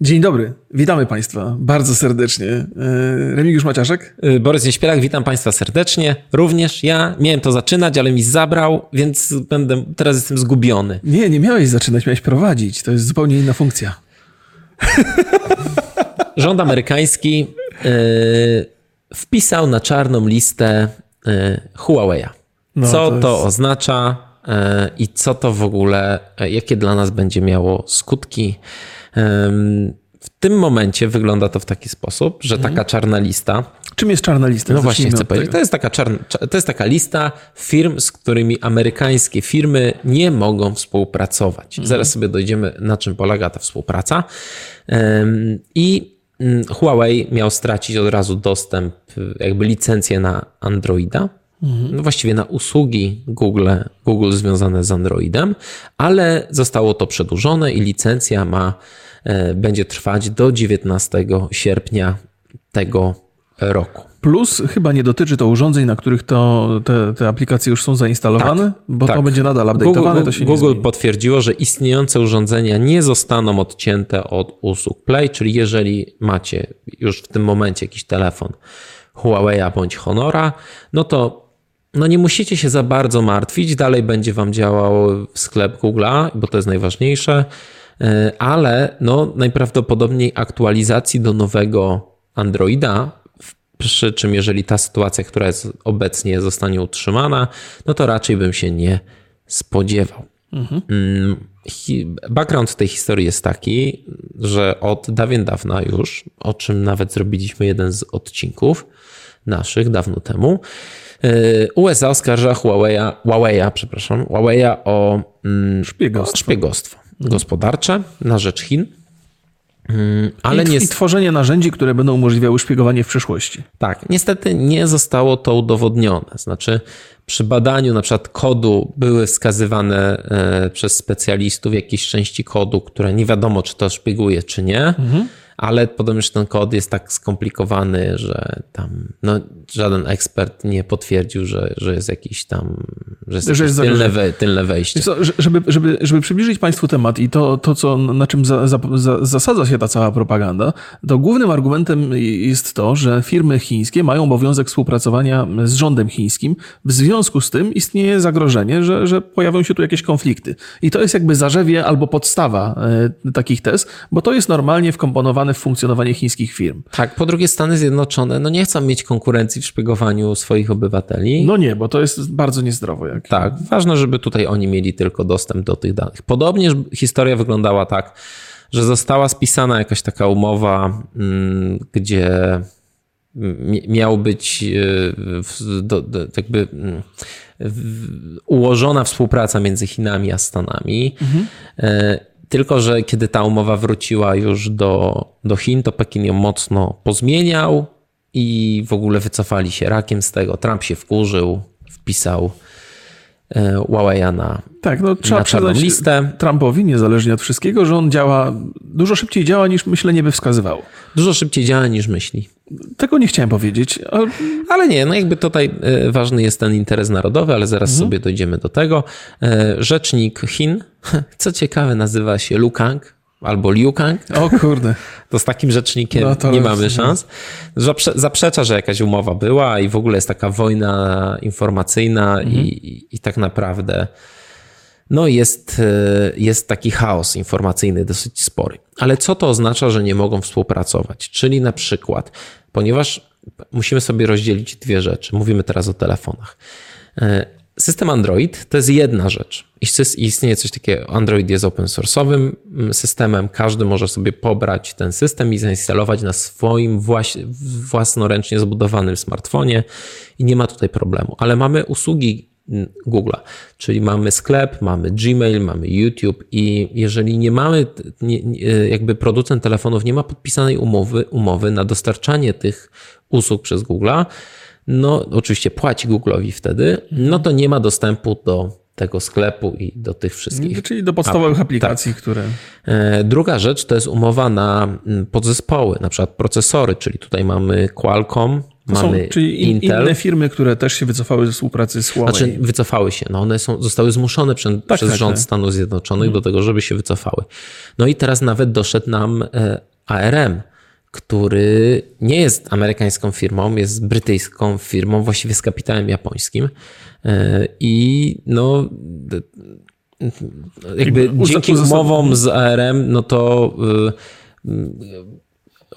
Dzień dobry, witamy Państwa bardzo serdecznie. E, Remigiusz Maciaszek. Y, Borys Nieśpielak, witam Państwa serdecznie. Również ja miałem to zaczynać, ale mi zabrał, więc będę, teraz jestem zgubiony. Nie, nie miałeś zaczynać, miałeś prowadzić. To jest zupełnie inna funkcja. Rząd amerykański y, wpisał na czarną listę Huawei'a. No, co to to, jest- oznacza y, i co to w ogóle, jakie dla nas będzie miało skutki. W tym momencie wygląda to w taki sposób, że taka czarna lista Czym jest czarna lista? No właśnie chcę powiedzieć. To jest, taka czarna, to jest taka lista firm, z którymi amerykańskie firmy nie mogą współpracować. Zaraz sobie dojdziemy, na czym polega ta współpraca. I mm, Huawei miał stracić od razu dostęp, jakby licencję na Androida. No właściwie na usługi Google, Google związane z Androidem, ale zostało to przedłużone i licencja ma, e, będzie trwać do 19 sierpnia tego roku. Plus chyba nie dotyczy to urządzeń, na których to te, te aplikacje już są zainstalowane, bo to tak. będzie nadal update'owane, Google, to Google potwierdziło, że istniejące urządzenia nie zostaną odcięte od usług Play, czyli jeżeli macie już w tym momencie jakiś telefon Huawei'a bądź Honora, no to no nie musicie się za bardzo martwić, dalej będzie wam działał sklep Google'a, bo to jest najważniejsze, e, ale no najprawdopodobniej aktualizacji do nowego Androida przy czym jeżeli ta sytuacja, która jest obecnie zostanie utrzymana, no to raczej bym się nie spodziewał. Mm, hi- Background tej historii jest taki, że od dawien dawna już, o czym nawet zrobiliśmy jeden z odcinków naszych dawno temu, USA oskarża Huawei'a, Huawei'a, przepraszam, Huawei'a o mm, Szpiegostwo. szpiegostwo gospodarcze na rzecz Chin. Mm, Ale I, nie, I tworzenie narzędzi, które będą umożliwiały szpiegowanie w przyszłości. tak, niestety nie zostało to udowodnione. Znaczy, przy badaniu na przykład kodu były wskazywane e, przez specjalistów jakieś części kodu, które nie wiadomo, czy to szpieguje, czy nie, ale podobno, że ten kod jest tak skomplikowany, że tam no, żaden ekspert nie potwierdził, że, że jest jakiś tam, że jest, Że jest tylne, we, tylne wejście. Co, że- żeby, żeby, żeby przybliżyć Państwu temat i to, to co, na czym za, za, za, zasadza się ta cała propaganda, to głównym argumentem jest to, że firmy chińskie mają obowiązek współpracowania z rządem chińskim. W związku z tym istnieje zagrożenie, że, że pojawią się tu jakieś konflikty. I to jest jakby zarzewie albo podstawa e, takich tez, bo to jest normalnie wkomponowane w funkcjonowanie chińskich firm. Tak, po drugie Stany Zjednoczone no nie chcą mieć konkurencji w szpiegowaniu swoich obywateli. No nie, bo to jest bardzo niezdrowo. Jak... Tak, ważne, żeby tutaj oni mieli tylko dostęp do tych danych. Podobnież historia wyglądała tak, że została spisana jakaś taka umowa, mm, gdzie mi- miał być do, do, jakby mm, ułożona współpraca między Chinami a Stanami. E, Tylko, że kiedy ta umowa wróciła już do, do Chin, to Pekin ją mocno pozmieniał i w ogóle wycofali się rakiem z tego. Trump się wkurzył, wpisał e, Huawei'a na, Tak, no trzeba na czarną przyznać listę. Trumpowi, niezależnie od wszystkiego, że on działa, dużo szybciej działa niż myślenie by wskazywało. Dużo szybciej działa niż myśli. Tego nie chciałem powiedzieć, ale nie, no jakby tutaj e, ważny jest ten interes narodowy, ale zaraz sobie dojdziemy do tego. E, Rzecznik Chin, co ciekawe, nazywa się Lu Kang albo Liu Kang. o kurde. To z takim rzecznikiem No nie mamy szans. Zaprze- Zaprzecza, że jakaś umowa była i w ogóle jest taka wojna informacyjna i, i, i tak naprawdę no jest, e, jest taki chaos informacyjny dosyć spory. Ale co to oznacza, że nie mogą współpracować? Czyli na przykład, ponieważ musimy sobie rozdzielić dwie rzeczy. Mówimy teraz o telefonach. E, System Android to jest jedna rzecz. Ist- Istnieje coś takiego, Android jest open source'owym mm, systemem, każdy może sobie pobrać ten system i zainstalować na swoim właś- własnoręcznie zbudowanym smartfonie i nie ma tutaj problemu. Ale mamy usługi Google'a, czyli mamy sklep, mamy Gmail, mamy YouTube i jeżeli nie mamy, nie, nie, jakby producent telefonów nie ma podpisanej umowy, umowy na dostarczanie tych usług przez Google'a, no oczywiście płaci Google'owi wtedy, no to nie ma dostępu do tego sklepu i do tych wszystkich. Czyli do podstawowych aplikacji, które... E, Druga rzecz to jest umowa na podzespoły, na przykład procesory, czyli tutaj mamy Qualcomm, To są, mamy czyli in, Intel. inne firmy, które też się wycofały ze współpracy z Huawei. Znaczy, wycofały się. No one są, zostały zmuszone przez, Tak, przez tak, rząd tak. Stanów Zjednoczonych do tego, żeby się wycofały. No i teraz nawet doszedł nam e, ARM, który nie jest amerykańską firmą, jest brytyjską firmą, właściwie z kapitałem japońskim. E, I no. Jakby dzięki umowom z ARM, no to y,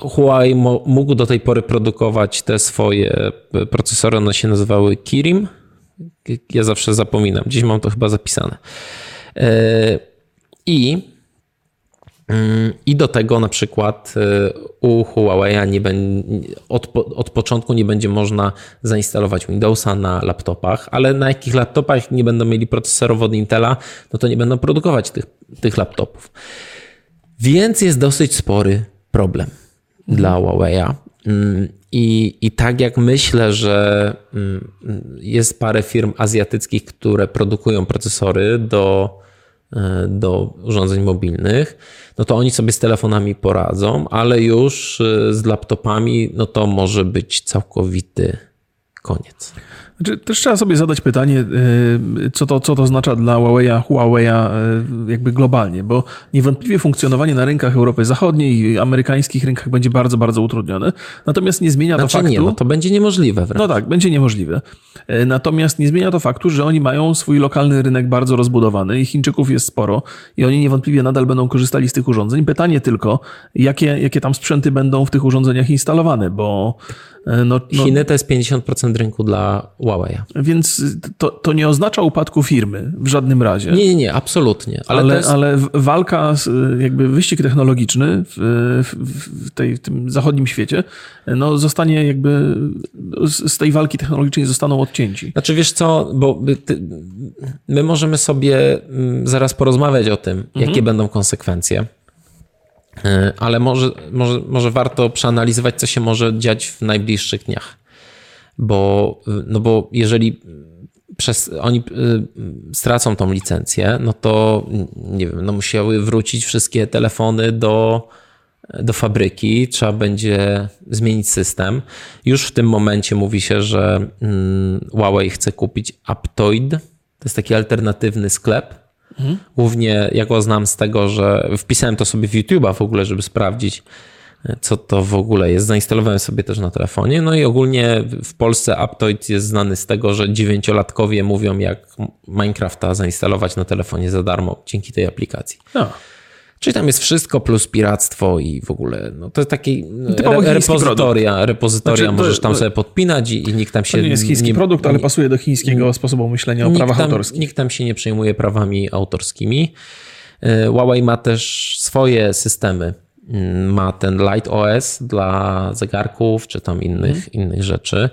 Huawei mógł do tej pory produkować te swoje procesory, one się nazywały Kirim. Ja zawsze zapominam, gdzieś mam to chyba zapisane. E, I, mm, i do tego na przykład e, u Huawei nie ben, od, od początku nie będzie można zainstalować Windowsa na laptopach, ale na jakich laptopach nie będą mieli procesorów od Intela, no to nie będą produkować tych, tych laptopów. Więc jest dosyć spory problem dla Huawei'a. Mm, I, I tak jak myślę, że mm, jest parę firm azjatyckich, które produkują procesory do, e, do urządzeń mobilnych, no to oni sobie z telefonami poradzą, ale już e, z laptopami, no to może być całkowity koniec. Znaczy, też trzeba sobie zadać pytanie, y, co to, co to oznacza dla Huawei'a, Huawei'a y, jakby globalnie, bo niewątpliwie funkcjonowanie na rynkach Europy Zachodniej i amerykańskich rynkach będzie bardzo, bardzo utrudnione. Natomiast nie zmienia to Znaczy faktu... nie, no to będzie niemożliwe wręcz. No tak, będzie niemożliwe. E, Natomiast nie zmienia to faktu, że oni mają swój lokalny rynek bardzo rozbudowany i Chińczyków jest sporo i oni niewątpliwie nadal będą korzystali z tych urządzeń. Pytanie tylko, jakie, jakie tam sprzęty będą w tych urządzeniach instalowane, bo no, no, Chiny to jest 50% rynku dla Huawei. więc to, to nie oznacza upadku firmy w żadnym razie. Nie, nie, nie, absolutnie. Ale, Ale, jest, ale walka, jakby wyścig technologiczny w, w, tej, w tym zachodnim świecie, no zostanie jakby, z, tej walki technologicznej zostaną odcięci. Znaczy wiesz co, bo ty, my możemy sobie mm, zaraz porozmawiać o tym, jakie będą konsekwencje. E, Ale może, może, może warto przeanalizować, co się może dziać w najbliższych dniach. Bo, y, no bo jeżeli przez, oni y, stracą tą licencję, no to nie wiem, no musiały wrócić wszystkie telefony do, do fabryki, trzeba będzie zmienić system. Już w tym momencie mówi się, że mm, Huawei chce kupić Aptoid. To jest taki alternatywny sklep. Głównie ja go znam z tego, że wpisałem to sobie w YouTube'a w ogóle, żeby sprawdzić, co to w ogóle jest. Zainstalowałem sobie też na telefonie. No i ogólnie w Polsce Aptoid jest znany z tego, że dziewięciolatkowie mówią, jak Minecrafta zainstalować na telefonie za darmo dzięki tej aplikacji. No. Czyli tam jest wszystko plus piractwo i w ogóle, no to jest taki Typowo re, repozytoria, repozytoria Znaczy, możesz tam to- sobie podpinać i, i nikt tam się To nie jest chiński produkt, ale pasuje do chińskiego sposobu myślenia o prawach tam, autorskich. Nikt tam się nie przejmuje prawami autorskimi. E, Huawei ma też swoje systemy. Mm, Ma ten Light OS dla zegarków czy tam innych, Mhm. innych rzeczy.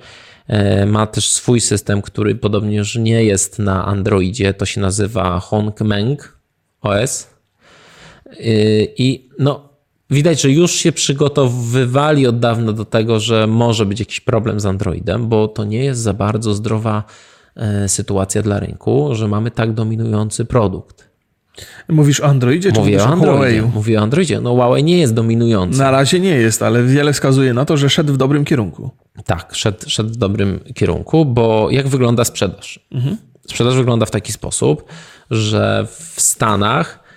E, Ma też swój system, który podobnież nie jest na Androidzie. To się nazywa Hongmeng OS. I no, widać, że już się przygotowywali od dawna do tego, że może być jakiś problem z Androidem, bo to nie jest za bardzo zdrowa e, sytuacja dla rynku, że mamy tak dominujący produkt. Mówisz o Androidzie, czy Mówię o o Androidzie. Huawei'u? Mówię o Androidzie. No Huawei nie jest dominujący. Na razie nie jest, ale wiele wskazuje na to, że szedł w dobrym kierunku. Tak, szedł, szedł w dobrym kierunku, bo jak wygląda sprzedaż? Sprzedaż wygląda w taki sposób, że w Stanach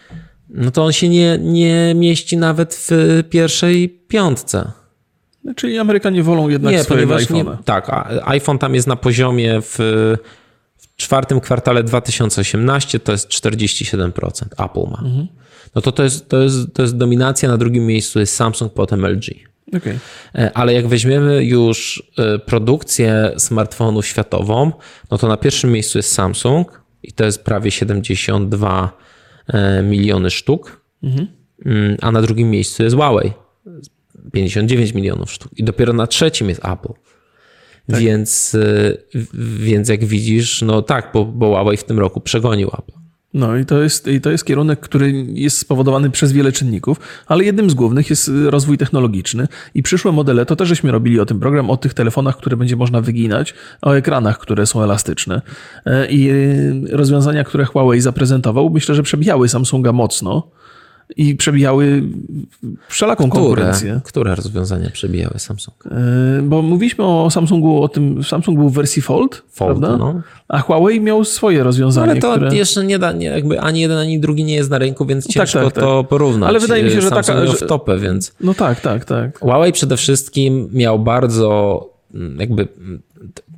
no to on się nie, nie mieści nawet w pierwszej piątce. Czyli Amerykanie wolą jednak Nie, swojego nie, tak, iPhone tam jest na poziomie w, w czwartym kwartale 2018 to jest 47% Apple ma. No to to jest, to, jest, to jest dominacja, na drugim miejscu jest Samsung, potem LG. Okej. E, Ale jak weźmiemy już e, produkcję smartfonów światową, no to na pierwszym miejscu jest Samsung i to jest prawie 72 e, miliony sztuk, Mm, a na drugim miejscu jest Huawei. 59 milionów sztuk. I dopiero na trzecim jest Apple. Więc, e, więc jak widzisz, no tak, bo, bo Huawei w tym roku przegonił Apple. No i to, jest, i to jest kierunek, który jest spowodowany przez wiele czynników, ale jednym z głównych jest y, rozwój technologiczny. I przyszłe modele, to też żeśmy robili o tym program, o tych telefonach, które będzie można wyginać, o ekranach, które są elastyczne. E, i y, rozwiązania, które Huawei zaprezentował, myślę, że przebijały Samsunga mocno i przebijały wszelaką Które, konkurencję. które rozwiązania przebijały Samsung? Yy, Bo mówiliśmy o Samsungu, o tym, Samsung był w wersji Fold, Fold, prawda? no. A Huawei miał swoje rozwiązanie, Ale to które... jeszcze nie da, nie, jakby ani jeden, ani drugi nie jest na rynku, więc Tak, ciężko tak, tak. to porównać. Ale wydaje mi się, że Samsung taka- miał w topę, więc... No tak, tak, tak. Huawei przede wszystkim miał bardzo mm, jakby mm,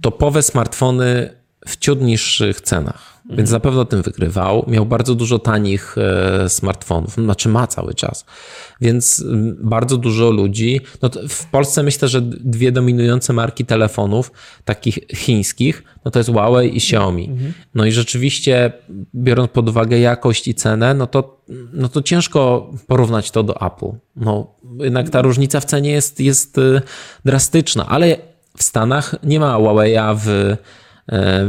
topowe smartfony w ciut niższych cenach. Więc na pewno tym wygrywał. Miał bardzo dużo tanich e, smartfonów, znaczy ma cały czas. Więc bardzo dużo ludzi. No w Polsce myślę, że dwie dominujące marki telefonów, takich chińskich, no to jest Huawei i Xiaomi. No i rzeczywiście, biorąc pod uwagę jakość i cenę, no to, no to ciężko porównać to do Apple. No, jednak ta różnica w cenie jest, jest y, drastyczna, ale w Stanach nie ma Huawei'a w, e,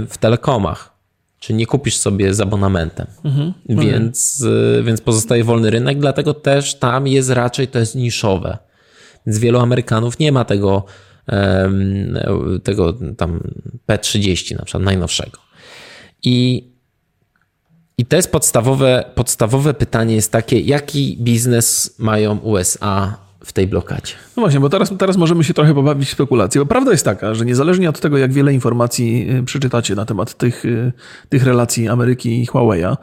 w telekomach. Czyli nie kupisz sobie z abonamentem. Więc, y, więc pozostaje wolny rynek, dlatego też tam jest raczej to jest niszowe. Więc wielu Amerykanów nie ma tego, tego tam P30 na przykład najnowszego. I, i to jest podstawowe, podstawowe pytanie jest takie, jaki biznes mają USA w tej blokadzie? No właśnie, bo teraz, teraz możemy się trochę pobawić w spekulacje. Bo prawda jest taka, że niezależnie od tego, jak wiele informacji y, przeczytacie na temat tych, y, tych relacji Ameryki i Huawei'a,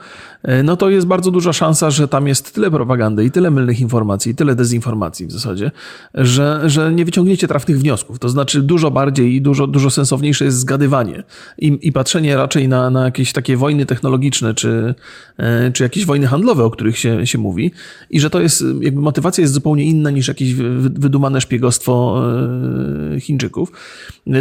y, no to jest bardzo duża szansa, że tam jest tyle propagandy i tyle mylnych informacji, i tyle dezinformacji w zasadzie, że, że nie wyciągniecie trafnych wniosków. To znaczy dużo bardziej i dużo, dużo sensowniejsze jest zgadywanie i, i patrzenie raczej na, na jakieś takie wojny technologiczne, czy, czy jakieś wojny handlowe, o których się, się mówi i że to jest, jakby motywacja jest zupełnie inna niż jakieś wy- wydumane szpiegostwo e, Chińczyków,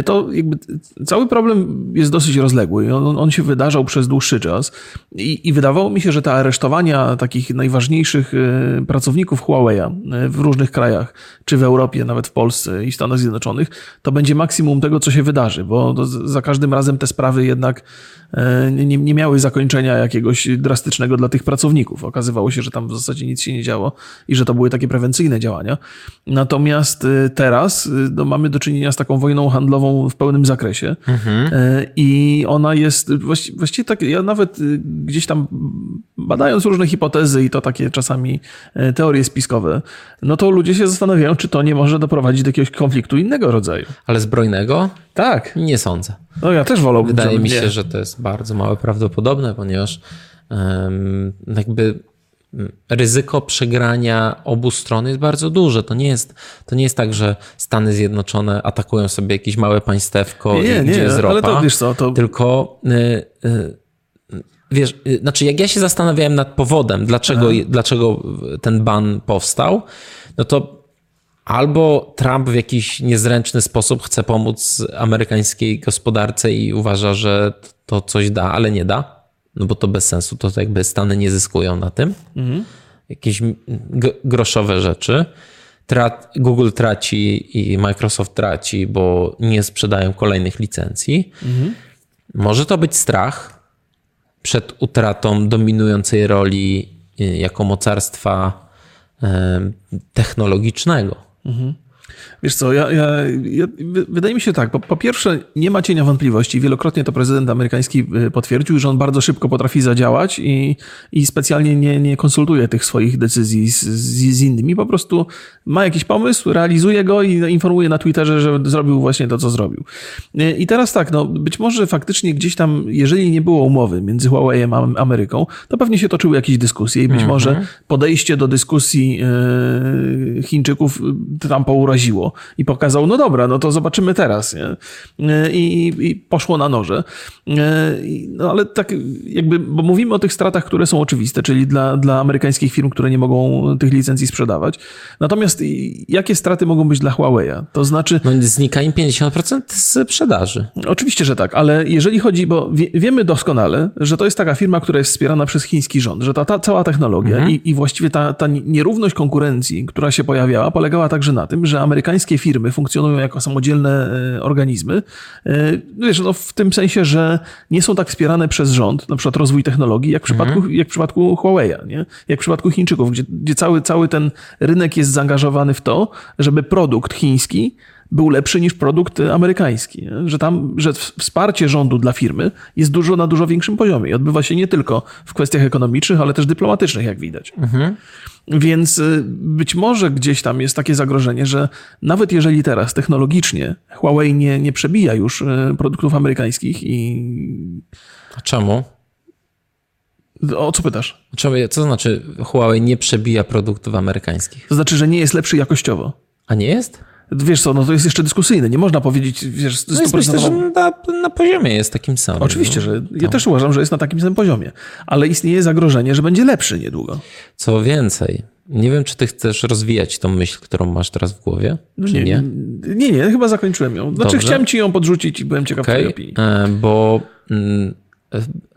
to jakby cały problem jest dosyć rozległy. On, on się wydarzał przez dłuższy czas i, i wydawało mi się, że te aresztowania takich najważniejszych e, pracowników Huawei'a e, w różnych krajach, czy w Europie, nawet w Polsce i Stanach Zjednoczonych, to będzie maksimum tego, co się wydarzy, bo za każdym razem te sprawy jednak nie, nie miały zakończenia jakiegoś drastycznego dla tych pracowników. Okazywało się, że tam w zasadzie nic się nie działo i że to były takie prewencyjne działania. Natomiast y, teraz y, no, mamy do czynienia z taką wojną handlową w pełnym zakresie Y, i ona jest właści- właściwie tak, ja nawet gdzieś tam badając różne hipotezy i to takie czasami teorie spiskowe, no to ludzie się zastanawiają, czy to nie może doprowadzić do jakiegoś konfliktu innego rodzaju. Ale zbrojnego? Tak, Nie sądzę. no ja też wolałbym. Wydaje mi nie. się, że to jest bardzo mało prawdopodobne, ponieważ em, jakby ryzyko przegrania obu stron jest bardzo duże. To nie jest, to nie jest tak, że Stany Zjednoczone atakują sobie jakieś małe państewko, Nie, gdzie nie, jest ropa, ale to wiesz co, to tylko y, y, wiesz, y, znaczy jak ja się zastanawiałem nad powodem, dlaczego, dlaczego ten ban powstał, no to albo Trump w jakiś niezręczny sposób chce pomóc amerykańskiej gospodarce i uważa, że to coś da, ale nie da, no bo to bez sensu, to jakby Stany nie zyskują na tym. Jakieś g- groszowe rzeczy. Tra- Google traci i Microsoft traci, bo nie sprzedają kolejnych licencji. Może to być strach przed utratą dominującej roli y, jako mocarstwa technologicznego. Wiesz co, ja, ja, ja, wy- wydaje mi się tak. Po, po pierwsze, nie ma cienia wątpliwości. Wielokrotnie to prezydent amerykański y, potwierdził, że on bardzo szybko potrafi zadziałać i, i specjalnie nie, nie konsultuje tych swoich decyzji z, z, z innymi. Po prostu ma jakiś pomysł, realizuje go i informuje na Twitterze, że zrobił właśnie to, co zrobił. Y, I teraz tak, no być może faktycznie gdzieś tam, jeżeli nie było umowy między Huawei a Ameryką, to pewnie się toczyły jakieś dyskusje i być może podejście do dyskusji y, Chińczyków Trumpa uraziło i pokazał, no dobra, no to zobaczymy teraz. Nie? I, I poszło na noże. I- No ale tak jakby, bo mówimy o tych stratach, które są oczywiste, czyli dla, dla amerykańskich firm, które nie mogą tych licencji sprzedawać. Natomiast jakie straty mogą być dla Huawei'a? To znaczy, No, znika im 50% z sprzedaży. Oczywiście, że tak, ale jeżeli chodzi, bo wie, wiemy doskonale, że to jest taka firma, która jest wspierana przez chiński rząd, że ta, ta cała technologia i, i właściwie ta, ta nierówność konkurencji, która się pojawiała, polegała także na tym, że amerykańskie firmy funkcjonują jako samodzielne e, organizmy. E, Wiesz, no w tym sensie, że nie są tak wspierane przez rząd, na przykład rozwój technologii, jak w przypadku, jak w przypadku Huawei'a, nie? jak w przypadku Chińczyków, gdzie, gdzie cały, cały ten rynek jest zaangażowany w to, żeby produkt chiński był lepszy niż produkt amerykański. Że tam, że wsparcie rządu dla firmy jest dużo na dużo większym poziomie i odbywa się nie tylko w kwestiach ekonomicznych, ale też dyplomatycznych, jak widać. Mhm. Więc y, być może gdzieś tam jest takie zagrożenie, że nawet jeżeli teraz technologicznie Huawei nie, nie przebija już y, produktów amerykańskich i. A czemu? O co pytasz? Czemu, co znaczy Huawei nie przebija produktów amerykańskich? To znaczy, że nie jest lepszy jakościowo. A nie jest? Wiesz co, no to jest jeszcze dyskusyjne. Nie można powiedzieć, wiesz, no myślę, że na, na, poziomie jest takim samym. Oczywiście, no. że ja no. też uważam, że jest na takim samym poziomie, ale istnieje zagrożenie, że będzie lepszy niedługo. Co więcej, nie wiem, czy ty chcesz rozwijać tą myśl, którą masz teraz w głowie, no nie, nie? Nie, nie, chyba zakończyłem ją. Znaczy Dobrze. chciałem ci ją podrzucić i byłem ciekaw okay, twojej opinii. E, bo mm,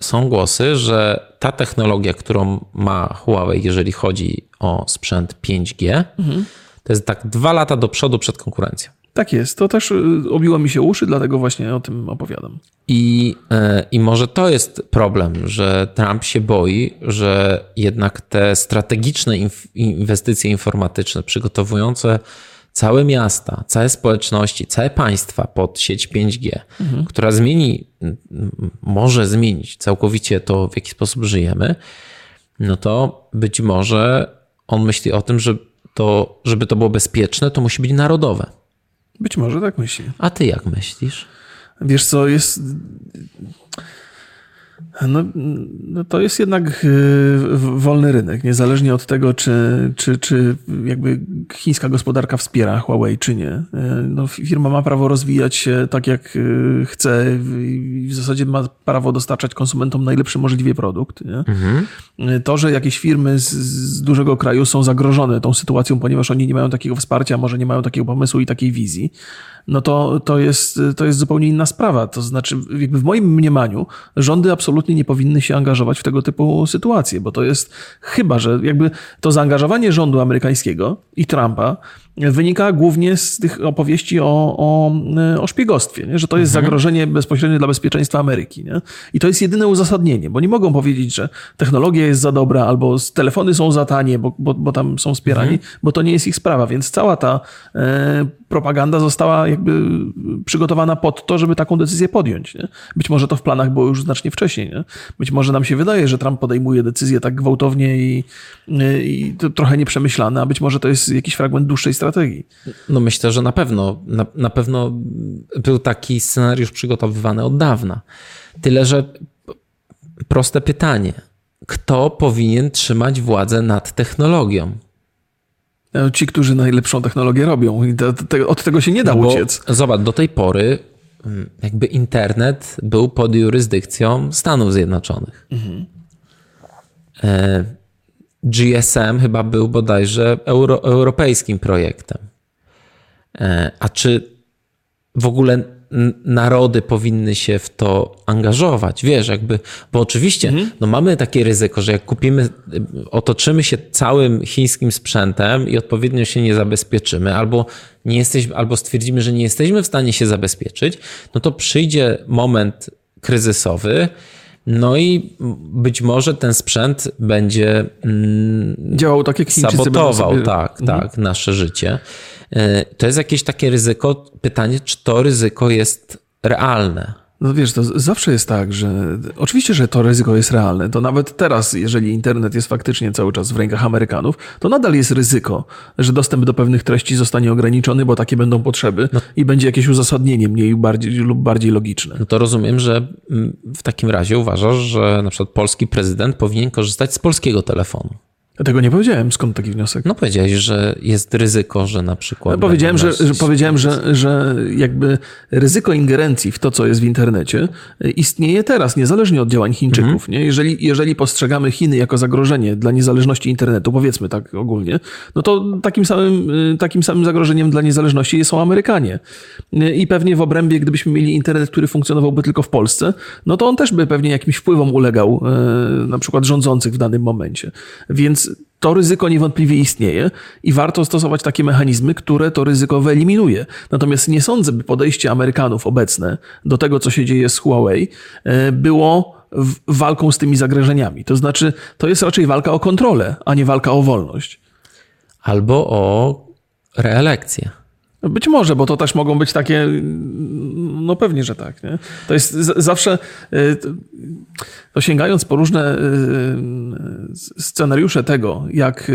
są głosy, że ta technologia, którą ma Huawei, jeżeli chodzi o sprzęt 5G, mhm to jest tak dwa lata do przodu przed konkurencją. Tak jest. To też y, obiło mi się uszy, dlatego właśnie o tym opowiadam. I, e, I może to jest problem, że Trump się boi, że jednak te strategiczne inwestycje informatyczne przygotowujące całe miasta, całe społeczności, całe państwa pod sieć 5G, mhm. która zmieni, może zmienić całkowicie to, w jaki sposób żyjemy, no to być może on myśli o tym, że to żeby to było bezpieczne, to musi być narodowe. Być może tak myśli. A ty jak myślisz? Wiesz co, jest no, no, to jest jednak y, wolny rynek, niezależnie od tego, czy, czy, czy jakby chińska gospodarka wspiera Huawei, czy nie. Y, no, firma ma prawo rozwijać się tak, jak y, chce i w zasadzie ma prawo dostarczać konsumentom najlepszy możliwie produkt. Mhm. To, że jakieś firmy z, z, dużego kraju są zagrożone tą sytuacją, ponieważ oni nie mają takiego wsparcia, może nie mają takiego pomysłu i takiej wizji, no to, to, jest, to jest zupełnie inna sprawa. To znaczy, jakby w moim mniemaniu, rządy absolutnie nie powinny się angażować w tego typu sytuacje, bo to jest chyba, że jakby to zaangażowanie rządu amerykańskiego i Trumpa wynika głównie z tych opowieści o, o, o szpiegostwie, nie? że to jest mhm. zagrożenie bezpośrednie dla bezpieczeństwa Ameryki. Nie? I to jest jedyne uzasadnienie, bo nie mogą powiedzieć, że technologia jest za dobra albo telefony są za tanie, bo, bo, bo tam są wspierani, mhm. bo to nie jest ich sprawa. Więc cała ta e, propaganda została jakby przygotowana pod to, żeby taką decyzję podjąć. Nie? Być może to w planach było już znacznie wcześniej. Nie? Być może nam się wydaje, że Trump podejmuje decyzje tak gwałtownie i, i trochę nieprzemyślane, a być może to jest jakiś fragment dłuższej strategii. No myślę, że na pewno. Na, na pewno był taki scenariusz przygotowywany od dawna. Tyle, że proste pytanie. Kto powinien trzymać władzę nad technologią? E, ci, którzy najlepszą technologię robią. I od tego się nie da no uciec. Zobacz, do tej pory mm, jakby internet był pod jurysdykcją Stanów Zjednoczonych. Mhm. E, GSM chyba był bodajże euro, europejskim projektem. E, a czy w ogóle narody powinny się w to angażować, wiesz, jakby, bo oczywiście mhm. no mamy takie ryzyko, że jak kupimy, otoczymy się całym chińskim sprzętem i odpowiednio się nie zabezpieczymy, albo nie jesteśmy, albo stwierdzimy, że nie jesteśmy w stanie się zabezpieczyć, no to przyjdzie moment kryzysowy, no i być może ten sprzęt będzie mm, działał tak jak sabotował, sobie... tak, mhm. tak, nasze życie. E, to jest jakieś takie ryzyko. Pytanie, czy to ryzyko jest realne? No wiesz, to zawsze jest tak, że oczywiście, że to ryzyko jest realne. To nawet teraz, jeżeli internet jest faktycznie cały czas w rękach Amerykanów, to nadal jest ryzyko, że dostęp do pewnych treści zostanie ograniczony, bo takie będą potrzeby no. i będzie jakieś uzasadnienie mniej bardziej, lub bardziej logiczne. No to rozumiem, że mm, w takim razie uważasz, że na przykład polski prezydent powinien korzystać z polskiego telefonu. Ja tego nie powiedziałem. Skąd taki wniosek? No powiedziałeś, że jest ryzyko, że na przykład... No, powiedziałem, że, że, powiedziałem że, że jakby ryzyko ingerencji w to, co jest w internecie istnieje teraz, niezależnie od działań Chińczyków. Mhm. Nie? Jeżeli, jeżeli postrzegamy Chiny jako zagrożenie dla niezależności internetu, powiedzmy tak ogólnie, no to takim samym, takim samym zagrożeniem dla niezależności są Amerykanie. I pewnie w obrębie, gdybyśmy mieli internet, który funkcjonowałby tylko w Polsce, no to on też by pewnie jakimś wpływom ulegał, na przykład rządzących w danym momencie. Więc to ryzyko niewątpliwie istnieje i warto stosować takie mechanizmy, które to ryzyko wyeliminuje. Natomiast nie sądzę, by podejście Amerykanów obecne do tego, co się dzieje z Huawei, e, było walką z tymi zagrożeniami. To znaczy, to jest raczej walka o kontrolę, a nie walka o wolność. Albo o reelekcję. Być może, bo to też mogą być takie, no pewnie, że tak. Nie? To jest zawsze, y, to po różne y, y, scenariusze tego, jak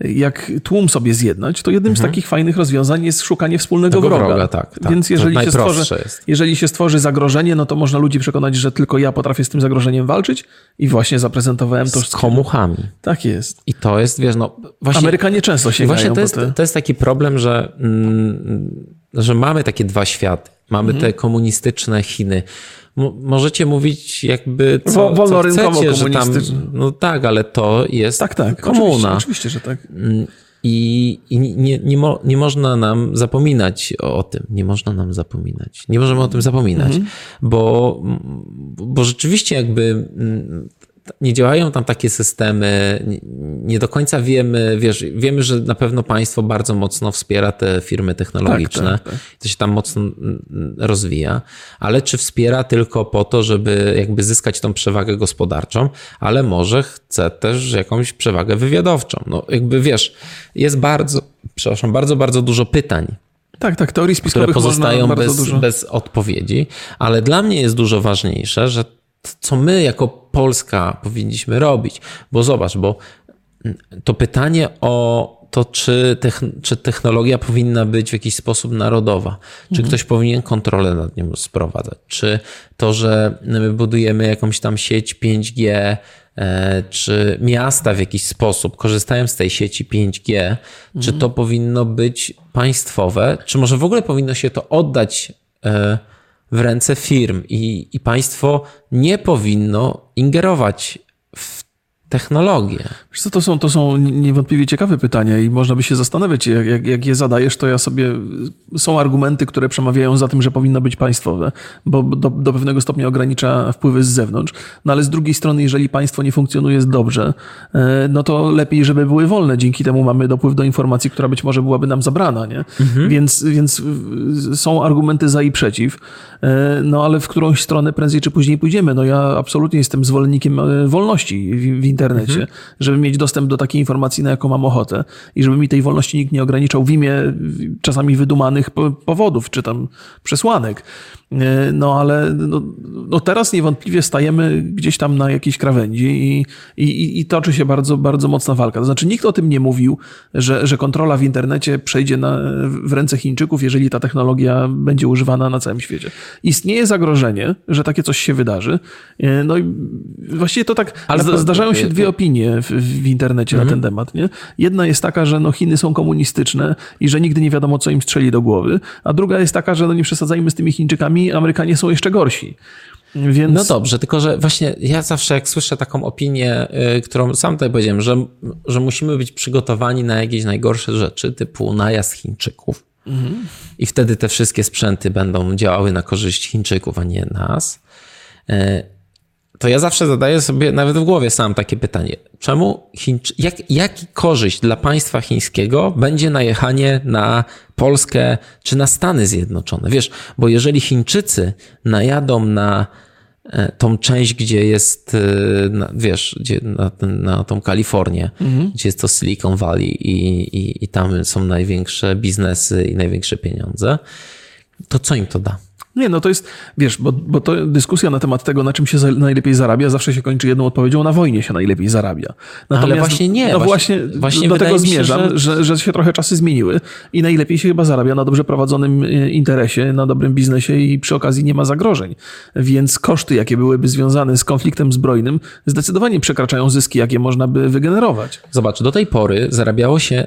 jak tłum sobie zjednać, to jednym mhm. z takich fajnych rozwiązań jest szukanie wspólnego Tego wroga. wroga tak, tak, Więc jeżeli się, stworzy, jeżeli się stworzy zagrożenie, no to można ludzi przekonać, że tylko ja potrafię z tym zagrożeniem walczyć i właśnie zaprezentowałem to. Z komuchami. Tak jest. I to jest, wiesz, no właśnie... Amerykanie często sięgają Właśnie to jest, te... to jest taki problem, że, mm, że mamy takie dwa światy. Mamy mhm. te komunistyczne Chiny, możecie mówić jakby co, Wolnorynkowo co chcecie, że tam, no tak, ale to jest tak, tak, komuna. Oczywiście, oczywiście, że tak. Mm, I, i nie, nie, mo, nie można nam zapominać o, o, tym. Nie można nam zapominać. Nie możemy o tym zapominać, mhm. bo, bo rzeczywiście jakby mm, nie działają tam takie systemy, nie do końca wiemy, wiesz, wiemy, że na pewno państwo bardzo mocno wspiera te firmy technologiczne, tak, tak, tak. to się tam mocno rozwija, ale czy wspiera tylko po to, żeby jakby zyskać tą przewagę gospodarczą, ale może chce też jakąś przewagę wywiadowczą. No jakby wiesz, jest bardzo, przepraszam, bardzo, bardzo dużo pytań tak, tak, teorii spiskowych które pozostają bez, bez odpowiedzi, ale dla mnie jest dużo ważniejsze, że co my jako Polska powinniśmy robić. Bo zobacz, bo to pytanie o to, czy, czy technologia powinna być w jakiś sposób narodowa, czy mhm. ktoś powinien kontrolę nad nią sprowadzać, czy to, że my budujemy jakąś tam sieć 5G, e, czy miasta w jakiś sposób korzystają z tej sieci 5G, mhm. czy to powinno być państwowe, czy może w ogóle powinno się to oddać e, w ręce firm i, i państwo nie powinno ingerować w technologię. Wiesz co, to są, to są niewątpliwie ciekawe pytania i można by się zastanawiać, jak, jak, jak, je zadajesz, to ja sobie... Są argumenty, które przemawiają za tym, że powinno być państwowe, bo do, do pewnego stopnia ogranicza wpływy z zewnątrz. No ale z drugiej strony, jeżeli państwo nie funkcjonuje dobrze, e, no to lepiej, żeby były wolne. Dzięki temu mamy dopływ do informacji, która być może byłaby nam zabrana, nie? Mhm. Więc, więc są argumenty za i przeciw. E, no ale w którąś stronę prędzej czy później pójdziemy. No ja absolutnie jestem zwolennikiem e, wolności w, w internecie, mhm. żeby mieć dostęp do takiej informacji, na jaką mam ochotę i żeby mi tej wolności nikt nie ograniczał w imię czasami wydumanych powodów czy tam przesłanek. E, no ale no, no teraz niewątpliwie stajemy gdzieś tam na jakiejś krawędzi i, i, i toczy się bardzo, bardzo mocna walka. To znaczy nikt o tym nie mówił, że, że kontrola w internecie przejdzie na, w ręce Chińczyków, jeżeli ta technologia będzie używana na całym świecie. Istnieje zagrożenie, że takie coś się wydarzy. E, no i właściwie to tak, ale zdarzają się dwie opinie w, w internecie mhm. na ten temat. Nie? Jedna jest taka, że no Chiny są komunistyczne i że nigdy nie wiadomo, co im strzeli do głowy, a druga jest taka, że no nie przesadzajmy z tymi Chińczykami, Amerykanie są jeszcze gorsi. Więc... No dobrze, tylko że właśnie ja zawsze jak słyszę taką opinię, yy, którą sam tutaj powiedziałem, że, że musimy być przygotowani na jakieś najgorsze rzeczy, typu najazd Chińczyków, i wtedy te wszystkie sprzęty będą działały na korzyść Chińczyków, a nie nas. E, to ja zawsze zadaję sobie nawet w głowie sam takie pytanie. Czemu Chińczy... jak, jaki korzyść dla państwa chińskiego będzie najechanie na Polskę czy na Stany Zjednoczone? Wiesz, bo jeżeli Chińczycy najadą na E, tą część, gdzie jest, e, wiesz, gdzie na, na tą Kalifornię, mhm. gdzie jest to Silicon Valley i, i, i tam są największe biznesy i największe pieniądze, to co im to da? Nie, no to jest, wiesz, bo, bo to dyskusja na temat tego, na czym się najlepiej zarabia, zawsze się kończy jedną odpowiedzią, na wojnie się najlepiej zarabia. Natomiast, Ale właśnie nie. No właśnie, właśnie do tego zmierzam, się, że... Że, że się trochę czasy zmieniły i najlepiej się chyba zarabia na dobrze prowadzonym e, interesie, na dobrym biznesie i przy okazji nie ma zagrożeń. Więc koszty, jakie byłyby związane z konfliktem zbrojnym, zdecydowanie przekraczają zyski, jakie można by wygenerować. Zobacz, do tej pory zarabiało się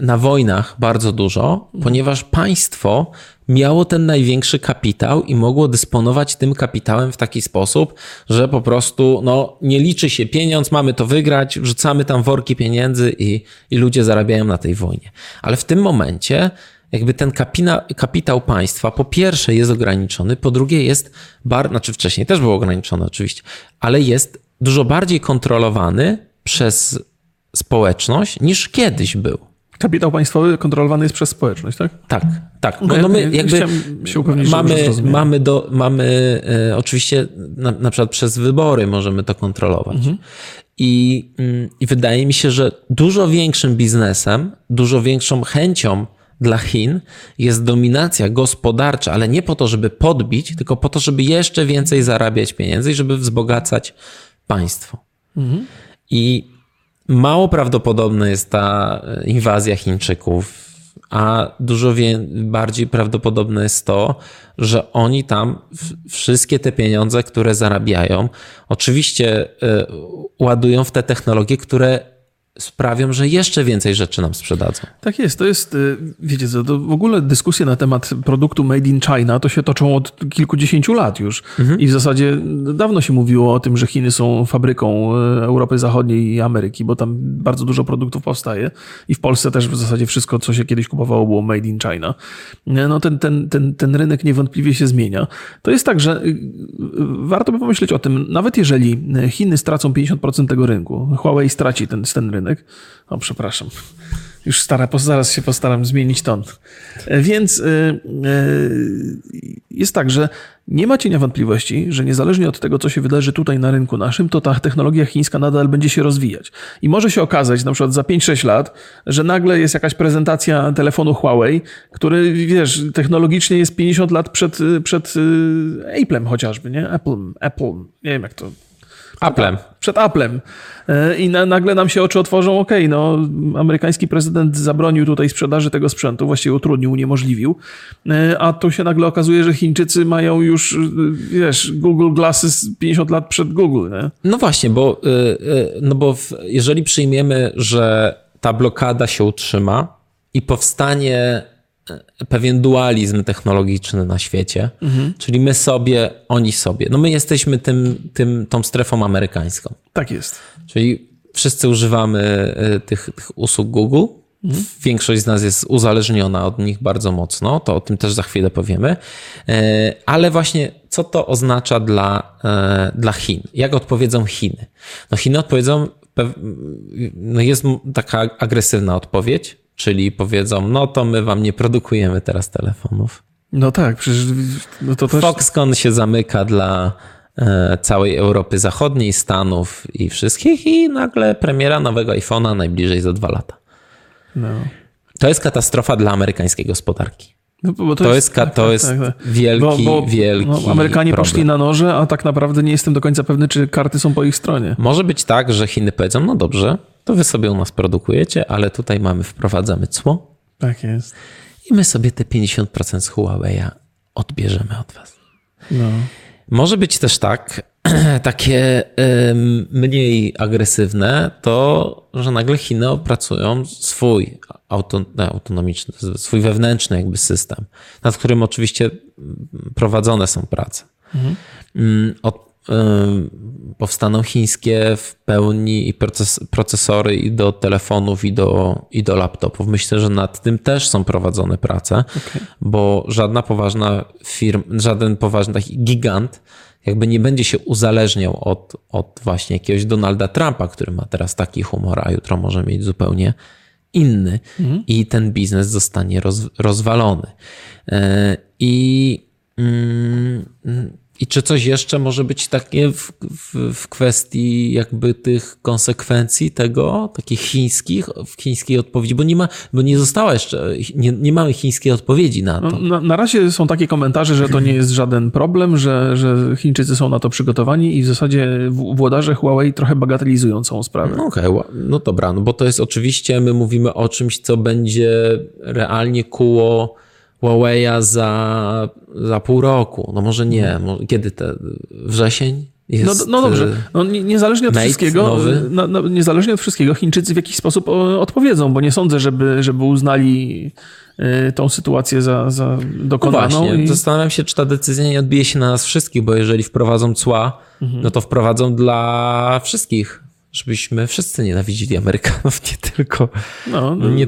na wojnach bardzo dużo, ponieważ państwo miało ten największy kapitał i mogło dysponować tym kapitałem w taki sposób, że po prostu no, nie liczy się pieniądz, mamy to wygrać, wrzucamy tam worki pieniędzy i, i ludzie zarabiają na tej wojnie. Ale w tym momencie jakby ten kapina, kapitał państwa po pierwsze jest ograniczony, po drugie jest, bar, znaczy wcześniej też był ograniczony oczywiście, ale jest dużo bardziej kontrolowany przez społeczność niż kiedyś był. Kapitał państwowy kontrolowany jest przez społeczność, tak? Tak, tak. No, no my jakby mamy, mamy, do, mamy e, oczywiście na, na przykład przez wybory możemy to kontrolować. Mhm. I, mm, I wydaje mi się, że dużo większym biznesem, dużo większą chęcią dla Chin jest dominacja gospodarcza, ale nie po to, żeby podbić, tylko po to, żeby jeszcze więcej zarabiać pieniędzy i żeby wzbogacać państwo. Mhm. I mało prawdopodobna jest ta inwazja Chińczyków, a dużo bardziej prawdopodobne jest to, że oni tam wszystkie te pieniądze, które zarabiają, oczywiście y, ładują w te technologie, które sprawią, że jeszcze więcej rzeczy nam sprzedadzą. Tak jest. To jest, y, wiecie co, to w ogóle dyskusje na temat produktu Made in China to się toczą od kilkudziesięciu lat już. Mhm. I w zasadzie dawno się mówiło o tym, że Chiny są fabryką y, Europy Zachodniej i Ameryki, bo tam bardzo dużo produktów powstaje. I w Polsce też w zasadzie wszystko, co się kiedyś kupowało, było Made in China. No ten, ten, ten, ten rynek niewątpliwie się zmienia. To jest tak, że y, warto by pomyśleć o tym, nawet jeżeli Chiny stracą 50% tego rynku, Huawei straci ten, ten rynek, rynek. O, przepraszam. Już stara, zaraz się postaram zmienić ton. E, więc e, e, jest tak, że nie ma cienia wątpliwości, że niezależnie od tego, co się wydarzy tutaj na rynku naszym, to ta technologia chińska nadal będzie się rozwijać. I może się okazać, na przykład za 5-6 lat, że nagle jest jakaś prezentacja telefonu Huawei, który, wiesz, technologicznie jest 50 lat przed, przed Apple'em chociażby, nie? Apple, Apple, nie wiem jak to Applem. Przed Applem. E, I na, nagle nam się oczy otworzą, ok, no, amerykański prezydent zabronił tutaj sprzedaży tego sprzętu, właściwie utrudnił, uniemożliwił, e, a tu się nagle okazuje, że Chińczycy mają już, e, wiesz, Google Glasses 50 lat przed Google, nie? No właśnie, bo, no bo jeżeli przyjmiemy, że ta blokada się utrzyma i powstanie pewien dualizm technologiczny na świecie, mhm. czyli my sobie, oni sobie. No my jesteśmy tym, tym, tą strefą amerykańską. Tak jest. Czyli wszyscy używamy y, tych, tych usług Google. Mhm. Większość z nas jest uzależniona od nich bardzo mocno, to o tym też za chwilę powiemy. Y, ale właśnie co to oznacza dla, y, dla Chin? Jak odpowiedzą Chiny? No Chiny odpowiedzą, no jest taka agresywna odpowiedź, czyli powiedzą, no to my wam nie produkujemy teraz telefonów. No tak, przecież no to też... Foxconn się zamyka dla e, całej Europy Zachodniej, Stanów i wszystkich i nagle premiera nowego iPhone'a najbliżej za dwa lata. No. To jest katastrofa dla amerykańskiej gospodarki. No, to, to, jest, tak, to jest tak, tak. wielki, bo, bo, wielki no, Amerykanie problem. poszli na noże, a tak naprawdę nie jestem do końca pewny, czy karty są po ich stronie. Może być tak, że Chiny powiedzą, no dobrze, to wy sobie u nas produkujecie, ale tutaj mamy, wprowadzamy cło. Tak jest. I my sobie te 50% z Huawei'a odbierzemy od was. No. Może być też tak, takie mniej agresywne, to że nagle Chiny opracują swój auto, autonomiczny, swój wewnętrzny jakby system, nad którym oczywiście prowadzone są prace. Mhm. Mm, od, powstaną chińskie w pełni i proces, procesory i do telefonów, i do, i do laptopów. Myślę, że nad tym też są prowadzone prace, okay. bo żadna poważna firma, żaden poważny taki gigant jakby nie będzie się uzależniał od, od właśnie jakiegoś Donalda Trumpa, który ma teraz taki humor, a jutro może mieć zupełnie inny mhm. i ten biznes zostanie roz, rozwalony. E, I mm, i czy coś jeszcze może być takie w, w, w, kwestii jakby tych konsekwencji tego, takich chińskich, w chińskiej odpowiedzi, bo nie ma, bo nie została jeszcze, nie, nie mamy chińskiej odpowiedzi na to. No, na, na, razie są takie komentarze, że to nie jest żaden problem, że, że Chińczycy są na to przygotowani i w zasadzie włodarze Huawei trochę bagatelizują całą sprawę. No okej, okay, no dobra, no bo to jest oczywiście, my mówimy o czymś, co będzie realnie kuło Huawei'a za, za pół roku. No może nie, może, kiedy te, wrzesień? Jest, no, no dobrze, y, no, niezależnie od wszystkiego, no, no, niezależnie od wszystkiego, Chińczycy w jakiś sposób odpowiedzą, bo nie sądzę, żeby, żeby uznali y, tą sytuację za, za dokonaną. No właśnie, i... zastanawiam się, czy ta decyzja nie odbije się na nas wszystkich, bo jeżeli wprowadzą cła, mhm. no to wprowadzą dla wszystkich żebyśmy wszyscy nienawidzili Amerykanów, nie tylko. No, no nie,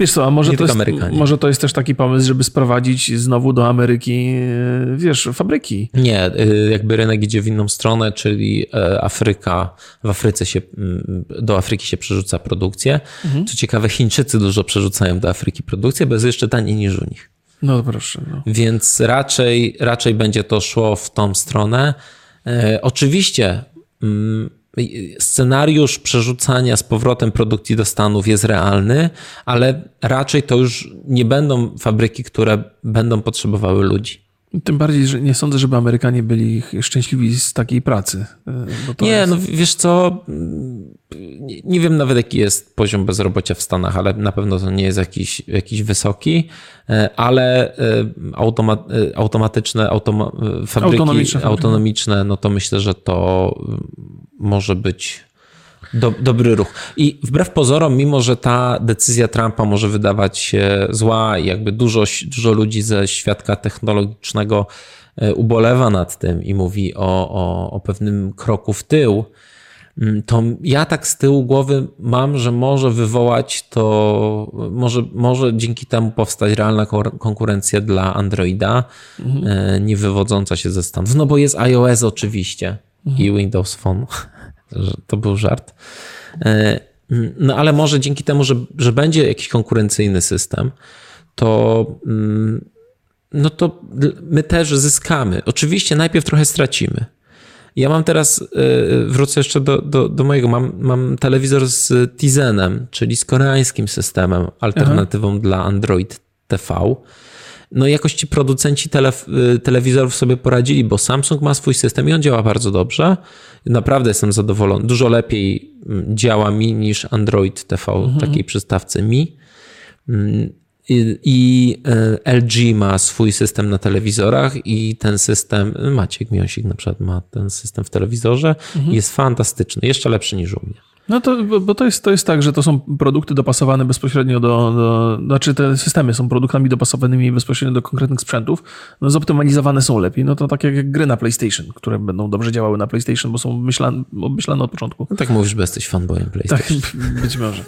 wiesz co, a może to, jest, może to jest też taki pomysł, żeby sprowadzić znowu do Ameryki, e, wiesz, fabryki. Nie, e, jakby rynek idzie w inną stronę, czyli e, Afryka, w Afryce się, do Afryki się przerzuca produkcję. Mhm. Co ciekawe, Chińczycy dużo przerzucają do Afryki produkcję, bo jest jeszcze taniej niż u nich. No proszę. No. Więc raczej, raczej będzie to szło w tą stronę. E, oczywiście. Scenariusz przerzucania z powrotem produkcji do Stanów jest realny, ale raczej to już nie będą fabryki, które będą potrzebowały ludzi. Tym bardziej, że nie sądzę, żeby Amerykanie byli szczęśliwi z takiej pracy. nie, jest... no wiesz co, nie, nie, wiem nawet jaki jest poziom bezrobocia w Stanach, ale na pewno to nie jest jakiś, jakiś wysoki, e, ale e, automa, e, automatyczne automa, fabryki autonomiczne, autonomiczne, no to myślę, że to może być do, dobry ruch. I wbrew pozorom, mimo że ta decyzja Trumpa może wydawać się zła i jakby dużo, dużo ludzi ze świadka technologicznego e, ubolewa nad tym i mówi o, o, o pewnym kroku w tył, mm, to ja tak z tyłu głowy mam, że może wywołać to, może, może dzięki temu powstać realna konkurencja dla Androida, mhm. nie wywodząca się ze Stanów. No bo jest iOS oczywiście mhm. i Windows Phone to był żart. E, no ale może dzięki temu, że, że będzie jakiś konkurencyjny system, to, mm, no to my też zyskamy. Oczywiście najpierw trochę stracimy. Ja mam teraz, e, wrócę jeszcze do, do, do mojego, mam, mam telewizor z Tizenem, czyli z koreańskim systemem, alternatywą Aha. dla Android TV. No jakoś ci producenci tele, y, telewizorów sobie poradzili, bo Samsung ma swój system i on działa bardzo dobrze. Naprawdę jestem zadowolony. Dużo lepiej mm, działa mi niż Android TV, mhm. takiej przystawce Mi. Mm, I, I, y, LG ma swój system na telewizorach i ten system, Maciek Miąsik na przykład ma ten system w telewizorze mhm. jest fantastyczny, jeszcze lepszy niż u mnie. No to, bo to jest, to jest tak, że to są produkty dopasowane bezpośrednio do, do, znaczy te systemy są produktami dopasowanymi bezpośrednio do konkretnych sprzętów, no zoptymalizowane są lepiej. No to tak jak gry na PlayStation, które będą dobrze działały na PlayStation, bo są myślane, myślane od początku. No tak mówisz, bo jesteś fanboyem PlayStation. Tak, być może.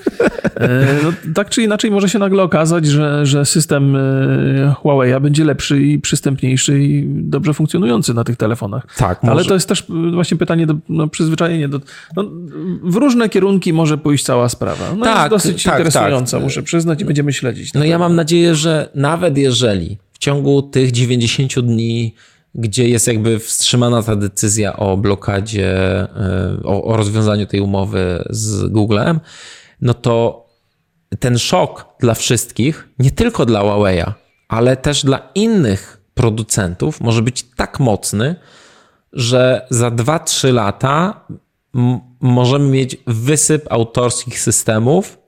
E, no, tak czy inaczej może się nagle okazać, że, że system e, Huawei będzie lepszy i przystępniejszy i dobrze funkcjonujący na tych telefonach. Tak, może. Ale to jest też właśnie pytanie do no, przyzwyczajenie do, no, w różne kierunki może pójść cała sprawa. No tak, jest dosyć tak, interesująca, tak. muszę przyznać i będziemy śledzić. No ja mam nadzieję, że nawet jeżeli w ciągu tych 90 dni gdzie jest jakby wstrzymana ta decyzja o blokadzie, e, o, o rozwiązaniu tej umowy z Googlem, no to ten szok dla wszystkich, nie tylko dla Huawei'a, ale też dla innych producentów może być tak mocny, że za 2-3 lata możemy mieć wysyp autorskich systemów,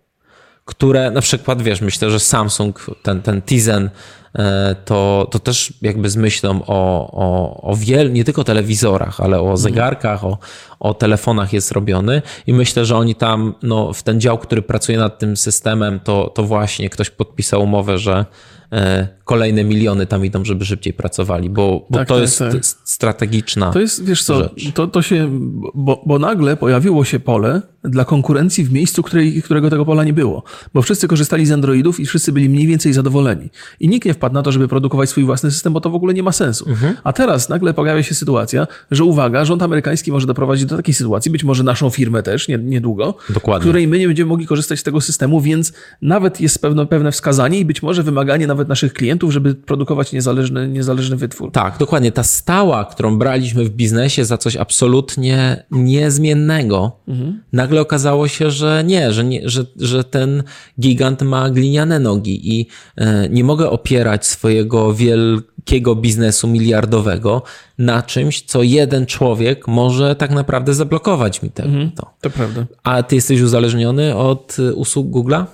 które na przykład, wiesz, myślę, że Samsung, ten, ten Tizen, e, to, to też jakby z myślą o, o, o wiel, nie tylko telewizorach, ale o zegarkach, o, o telefonach jest robiony i myślę, że oni tam, no, w ten dział, który pracuje nad tym systemem, to, to właśnie ktoś podpisał umowę, że E, kolejne miliony tam idą, żeby szybciej pracowali, bo, bo tak, to tak, jest tak. strategiczna. To jest, wiesz co, to, to się, bo, bo nagle pojawiło się pole dla konkurencji w miejscu, której, którego tego pola nie było, bo wszyscy korzystali z Androidów i wszyscy byli mniej więcej zadowoleni. I nikt nie wpadł na to, żeby produkować swój własny system, bo to w ogóle nie ma sensu. Mhm. A teraz nagle pojawia się sytuacja, że uwaga, rząd amerykański może doprowadzić do takiej sytuacji, być może naszą firmę też, nie, niedługo, Dokładnie. w której my nie będziemy mogli korzystać z tego systemu, więc nawet jest pewne, pewne wskazanie i być może wymaganie nawet naszych klientów, żeby produkować niezależny, niezależny wytwór. Tak, dokładnie. Ta stała, którą braliśmy w biznesie za coś absolutnie niezmiennego, mhm. nagle okazało się, że nie, że, nie że, że ten gigant ma gliniane nogi i e, nie mogę opierać swojego wielkiego biznesu miliardowego na czymś, co jeden człowiek może tak naprawdę zablokować mi tego. Mhm, to. to prawda. A ty jesteś uzależniony od usług Google'a?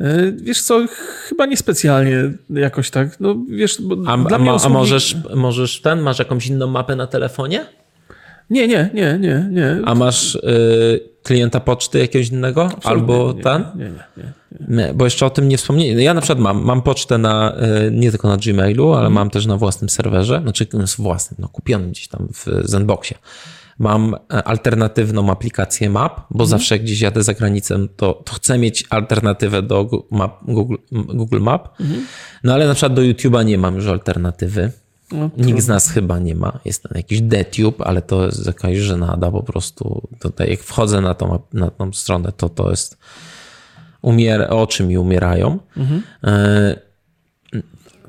E, wiesz co, chyba niespecjalnie jakoś tak. No, wiesz, a, dla a, mnie usługi... a możesz, możesz ten, masz jakąś inną mapę na telefonie? Nie, nie, nie, nie, nie. A masz y, klienta poczty jakiegoś innego? Absolutnie, Albo nie, ten? Nie, nie, nie, nie. Bo jeszcze o tym nie wspomniałem. Ja na przykład mam, mam pocztę na, y, nie tylko na Gmailu, ale mhm. mam też na własnym serwerze. Znaczy własnym, no kupionym gdzieś tam w Zenboxie. Mam e, alternatywną aplikację Map, bo mhm. zawsze gdzieś jadę za granicę, to, to chcę mieć alternatywę do Map, Google, Google Map. Mhm. No ale na przykład do YouTube'a nie mam już alternatywy. No, Nikt z nas chyba nie ma. Jest tam jakiś DTube, ale to jest jakaś żenada po prostu. Tutaj jak wchodzę na tą, na tą stronę, to to jest umier oczy mi umierają. Mhm. E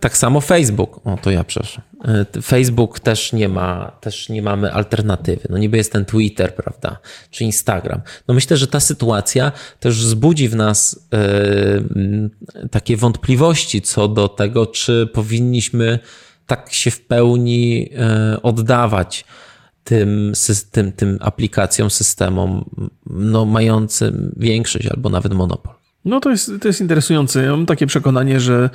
tak samo Facebook. O, to ja przepraszam. E, Facebook też nie ma, też nie mamy alternatywy. No niby jest ten Twitter, prawda, czy Instagram. No myślę, że ta sytuacja też wzbudzi w nas e, takie wątpliwości co do tego, czy powinniśmy tak się w pełni e, oddawać tym, tym, tym aplikacjom, systemom, no, mającym większość albo nawet monopol. No to jest, to jest interesujące. Ja mam takie przekonanie, że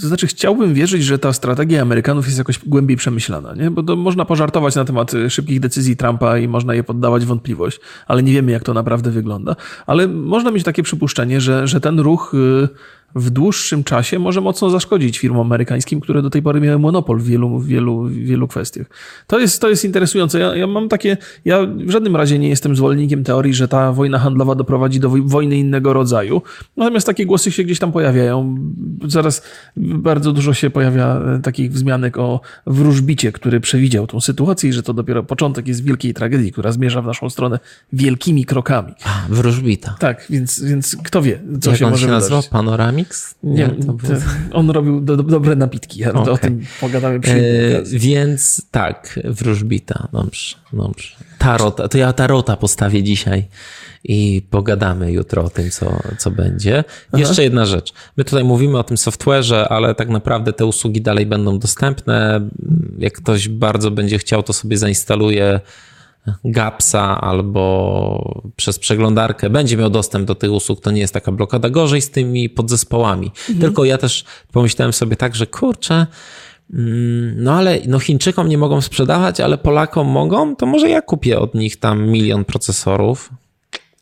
to znaczy, chciałbym wierzyć, że ta strategia Amerykanów jest jakoś głębiej przemyślana, nie? bo to można pożartować na temat szybkich decyzji Trumpa i można je poddawać wątpliwość, ale nie wiemy, jak to naprawdę wygląda. Ale można mieć takie przypuszczenie, że, że ten ruch y, w dłuższym czasie może mocno zaszkodzić firmom amerykańskim, które do tej pory miały monopol w wielu, wielu, wielu kwestiach. To jest, to jest interesujące. Ja, ja mam takie, ja w żadnym razie nie jestem zwolennikiem teorii, że ta wojna handlowa doprowadzi do wojny innego rodzaju. Natomiast takie głosy się gdzieś tam pojawiają. Zaraz bardzo dużo się pojawia e, takich wzmianek o wróżbicie, który przewidział tą sytuację i że to dopiero początek jest wielkiej tragedii, która zmierza w naszą stronę wielkimi krokami. A, wróżbita. Tak, więc, więc kto wie, co Jak się on może się wydarzyć. nazywał? Panorami? Nie, to on robił do, do, dobre napitki, ale okay. o tym pogadamy przy e, Więc tak, wróżbita, dobrze, dobrze. Tarota, to ja tarota postawię dzisiaj i pogadamy jutro o tym, co, co będzie. Aha. Jeszcze jedna rzecz. My tutaj mówimy o tym software'ze, ale tak naprawdę te usługi dalej będą dostępne. Jak ktoś bardzo będzie chciał, to sobie zainstaluje Gapsa albo przez przeglądarkę będzie miał dostęp do tych usług, to nie jest taka blokada. Gorzej z tymi podzespołami. Mhm. Tylko ja też pomyślałem sobie tak, że kurczę, mm, no ale no Chińczykom nie mogą sprzedawać, ale Polakom mogą, to może ja kupię od nich tam milion procesorów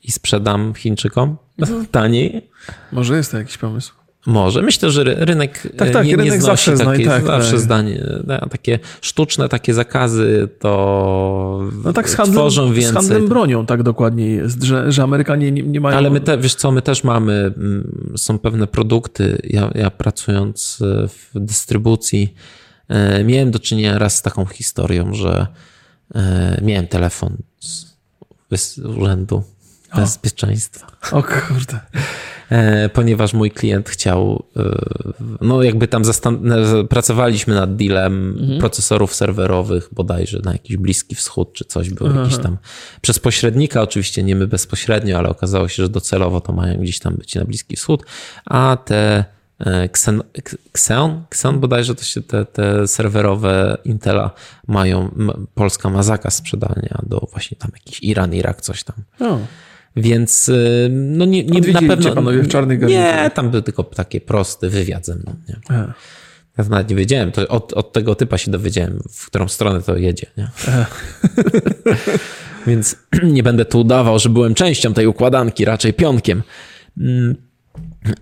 i sprzedam Chińczykom mhm. taniej. Może jest to jakiś pomysł. Może. Myślę, że rynek tak, tak, nie, rynek nie zawsze takie, zna, tak, zawsze tak. zdanie, takie sztuczne takie zakazy to no tak z handlem, tworzą więcej. Z handlem bronią tak dokładnie jest, że, że Amerykanie nie, nie mają... Ale my te, wiesz co, my też mamy, mm, są pewne produkty, ja, ja pracując e, w dystrybucji e, miałem do czynienia raz z taką historią, że e, miałem telefon z urzędu bezpieczeństwa. O kurde. E, ponieważ mój klient chciał, e, no jakby tam pracowaliśmy nad dealem mhm. procesorów serwerowych bodajże na jakiś Bliski Wschód czy coś, był Aha. jakiś tam przez pośrednika, oczywiście nie my bezpośrednio, ale okazało się, że docelowo to mają gdzieś tam być na Bliski Wschód, a te e, Xen, Xeon, Xeon bodajże to się te, te serwerowe Intela mają, Polska ma zakaz sprzedania do właśnie tam jakiś Iran, Irak, coś tam. O. Więc y, no nie, nie na pewno. panowie w czarnych Nie, tam był tylko taki prosty wywiad ze mną. Nie? Ja nawet nie wiedziałem, to od, od tego typa się dowiedziałem, w którą stronę to jedzie. Nie? Więc nie będę tu udawał, że byłem częścią tej układanki, raczej pionkiem.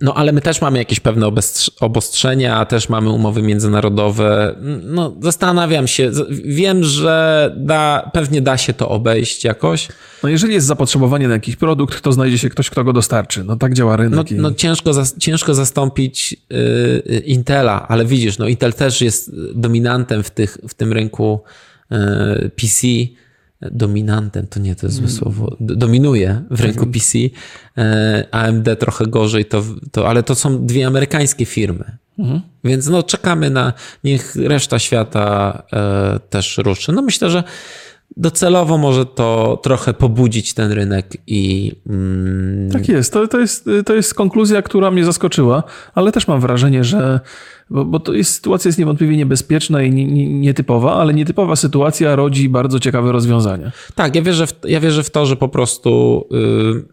No, ale my też mamy jakieś pewne obostrzenia, też mamy umowy międzynarodowe. No, zastanawiam się. Wiem, że da, pewnie da się to obejść jakoś. No, jeżeli jest zapotrzebowanie na jakiś produkt, to znajdzie się ktoś, kto go dostarczy. No, tak działa rynek. No, i... no ciężko, ciężko zastąpić yy, Intela, ale widzisz, no, Intel też jest dominantem w, tych, w tym rynku yy, PC dominantem, to nie to jest złe mm. słowo, dominuje w rynku mhm. PC. E, AMD trochę gorzej, to, to, ale to są dwie amerykańskie firmy. Mhm. Więc no czekamy na, niech reszta świata e, też ruszy. No myślę, że docelowo może to trochę pobudzić ten rynek i. Mm... Tak jest. To, to jest. to jest konkluzja, która mnie zaskoczyła, ale też mam wrażenie, że. Bo, bo to jest, sytuacja jest niewątpliwie niebezpieczna i nietypowa, ale nietypowa sytuacja rodzi bardzo ciekawe rozwiązania. Tak, ja wierzę w, ja wierzę w to, że po prostu. Yy,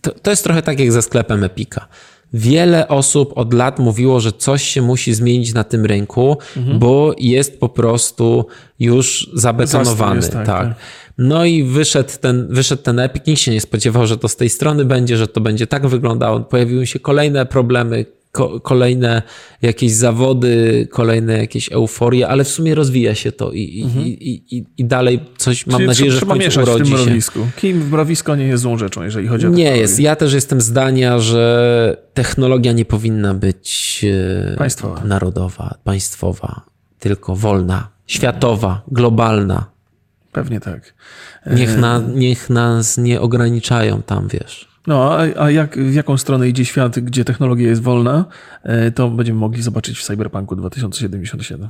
to, to jest trochę tak jak ze sklepem Epika wiele osób od lat mówiło, że coś się musi zmienić na tym rynku, mhm. bo jest po prostu już zabetonowany. Jest, tak, tak. tak. No i wyszedł ten, wyszedł ten Epic. Nikt się nie spodziewał, że to z tej strony będzie, że to będzie tak wyglądało. Pojawiły się kolejne problemy, ko kolejne jakieś zawody, kolejne jakieś euforie, ale w sumie rozwija się to i, mhm. i, i, i, dalej coś, mam nadzieję, że w mieszać urodzi w tym mrowisku. Kim mrowisko nie jest złą rzeczą, jeżeli chodzi o Nie jest. Ja też jestem zdania, że technologia nie powinna być e, państwowa. narodowa, państwowa, tylko wolna, światowa, globalna. Pewnie tak. Niech, na, niech nas nie ograniczają tam, wiesz. No, a, a jak, w jaką stronę idzie świat, gdzie technologia jest wolna, e, to będziemy mogli zobaczyć w Cyberpunku 2077.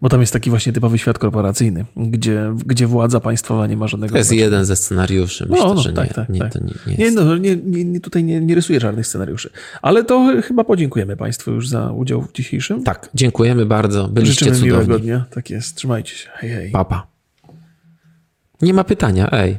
Bo tam jest taki właśnie typowy świat korporacyjny, gdzie, gdzie władza państwowa nie ma żadnego To jest znaczenia. jeden ze scenariuszy. Myślę, No, no, że tak, nie, tak, nie, tak. to nie, nie Nie, jest. no, nie, nie, nie, tutaj nie, nie rysuję żadnych scenariuszy. Ale to chyba podziękujemy Państwu już za udział w dzisiejszym. Tak, dziękujemy bardzo. Byliście Życzymy miłego cudowni. dnia. Tak jest. Trzymajcie się. Hej, hej. Papa. Nie ma pytania, ej.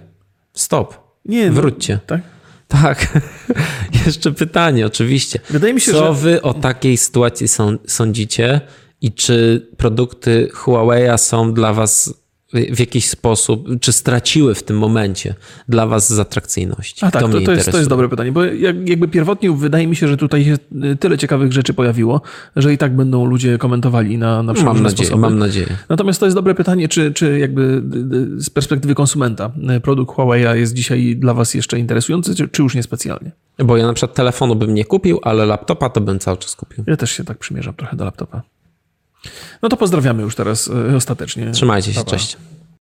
Stop. Nie, no, Wróćcie. Tak? Tak. Jeszcze pytanie, oczywiście. Wydaje mi się, Co że- wy o takiej sytuacji są, sądzicie i czy produkty Huawei'a są dla was w jakiś sposób, czy straciły w tym momencie dla was z atrakcyjności? A tak, to, mnie to, jest, to jest dobre pytanie, bo jak, jakby pierwotnie wydaje mi się, że tutaj się y, tyle ciekawych rzeczy pojawiło, że i tak będą ludzie komentowali na, na Mam przeróżne nadzieję, sposoby. mam nadzieję. Natomiast to jest dobre pytanie, czy, czy jakby y, y, z perspektywy konsumenta produkt Huawei jest dzisiaj dla was jeszcze interesujący, czy, czy już niespecjalnie? Bo ja na przykład telefonu bym nie kupił, ale laptopa to bym cały czas kupił. Ja też się tak przymierzam trochę do laptopa. No to pozdrawiamy już teraz y, ostatecznie. Trzymajcie się, cześć.